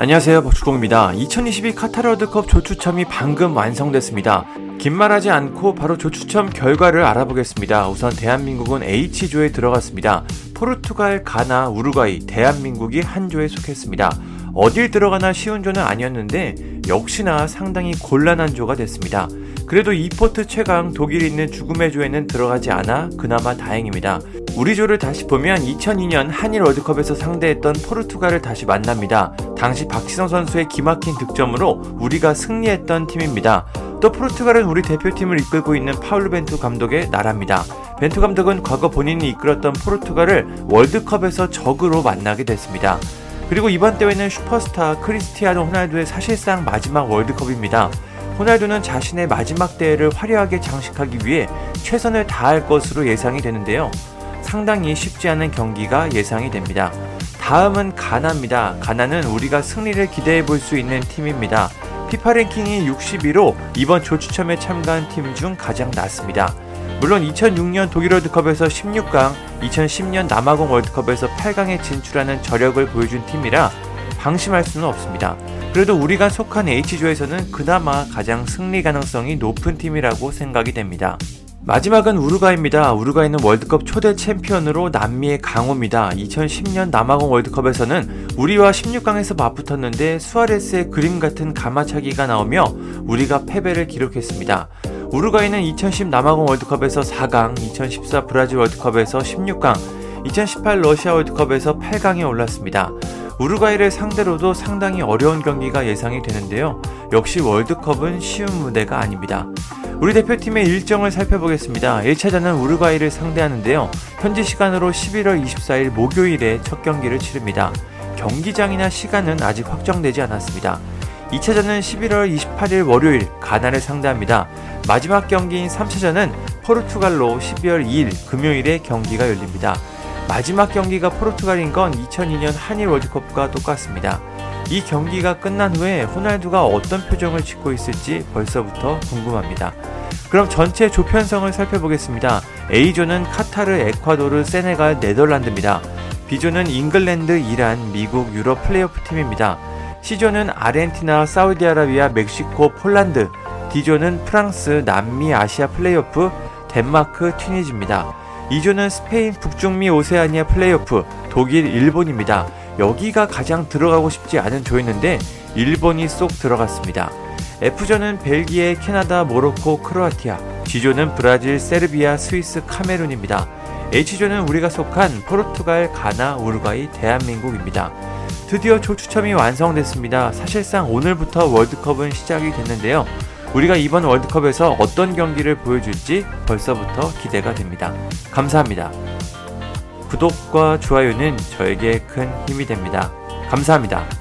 안녕하세요 박주공입니다. 2022 카타르 월드컵 조추첨이 방금 완성됐습니다. 긴 말하지 않고 바로 조추첨 결과를 알아보겠습니다. 우선 대한민국은 H조에 들어갔습니다. 포르투갈, 가나, 우루과이, 대한민국이 한 조에 속했습니다. 어딜 들어가나 쉬운 조는 아니었는데 역시나 상당히 곤란한 조가 됐습니다. 그래도 이포트 최강 독일이 있는 죽음의 조에는 들어가지 않아 그나마 다행입니다. 우리 조를 다시 보면 2002년 한일 월드컵에서 상대했던 포르투갈을 다시 만납니다. 당시 박지성 선수의 기막힌 득점으로 우리가 승리했던 팀입니다. 또 포르투갈은 우리 대표팀을 이끌고 있는 파울루 벤투 감독의 나라입니다. 벤투 감독은 과거 본인이 이끌었던 포르투갈을 월드컵에서 적으로 만나게 됐습니다. 그리고 이번 대회는 슈퍼스타 크리스티아노 호날두의 사실상 마지막 월드컵입니다. 호날두는 자신의 마지막 대회를 화려하게 장식하기 위해 최선을 다할 것으로 예상이 되는데요. 상당히 쉽지 않은 경기가 예상이 됩니다. 다음은 가나입니다. 가나는 우리가 승리를 기대해 볼 수 있는 팀입니다. 피파 랭킹이 61로 이번 조추첨에 참가한 팀 중 가장 낮습니다. 물론 2006년 독일 월드컵에서 16강, 2010년 남아공 월드컵에서 8강에 진출하는 저력을 보여준 팀이라 방심할 수는 없습니다. 그래도 우리가 속한 H조에서는 그나마 가장 승리 가능성이 높은 팀이라고 생각이 됩니다. 마지막은 우루과이입니다. 우루과이는 월드컵 초대 챔피언으로 남미의 강호입니다. 2010년 남아공 월드컵에서는 우리와 16강에서 맞붙었는데 수아레스의 그림 같은 가마차기가 나오며 우리가 패배를 기록했습니다. 우루과이는 2010 남아공 월드컵에서 4강, 2014 브라질 월드컵에서 16강, 2018 러시아 월드컵에서 8강에 올랐습니다. 우루과이를 상대로도 상당히 어려운 경기가 예상이 되는데요. 역시 월드컵은 쉬운 무대가 아닙니다. 우리 대표팀의 일정을 살펴보겠습니다. 1차전은 우루과이를 상대하는데요. 현지 시간으로 11월 24일 목요일에 첫 경기를 치릅니다. 경기장이나 시간은 아직 확정되지 않았습니다. 2차전은 11월 28일 월요일 가나를 상대합니다. 마지막 경기인 3차전은 포르투갈로 12월 2일 금요일에 경기가 열립니다. 마지막 경기가 포르투갈인 건 2002년 한일 월드컵과 똑같습니다. 이 경기가 끝난 후에 호날두가 어떤 표정을 짓고 있을지 벌써부터 궁금합니다. 그럼 전체 조편성을 살펴보겠습니다. A조는 카타르, 에콰도르, 세네갈, 네덜란드입니다. B조는 잉글랜드, 이란, 미국, 유럽 플레이오프 팀입니다. C조는 아르헨티나, 사우디아라비아, 멕시코, 폴란드, D조는 프랑스, 남미, 아시아 플레이오프, 덴마크, 튀니지입니다. E조는 스페인, 북중미, 오세아니아 플레이오프, 독일, 일본입니다. 여기가 가장 들어가고 싶지 않은 조였는데 일본이 쏙 들어갔습니다. F조는 벨기에, 캐나다, 모로코, 크로아티아, G조는 브라질, 세르비아, 스위스, 카메룬입니다. H조는 우리가 속한 포르투갈, 가나, 우루과이, 대한민국입니다. 드디어 조 추첨이 완성됐습니다. 사실상 오늘부터 월드컵은 시작이 됐는데요. 우리가 이번 월드컵에서 어떤 경기를 보여줄지 벌써부터 기대가 됩니다. 감사합니다. 구독과 좋아요는 저에게 큰 힘이 됩니다. 감사합니다.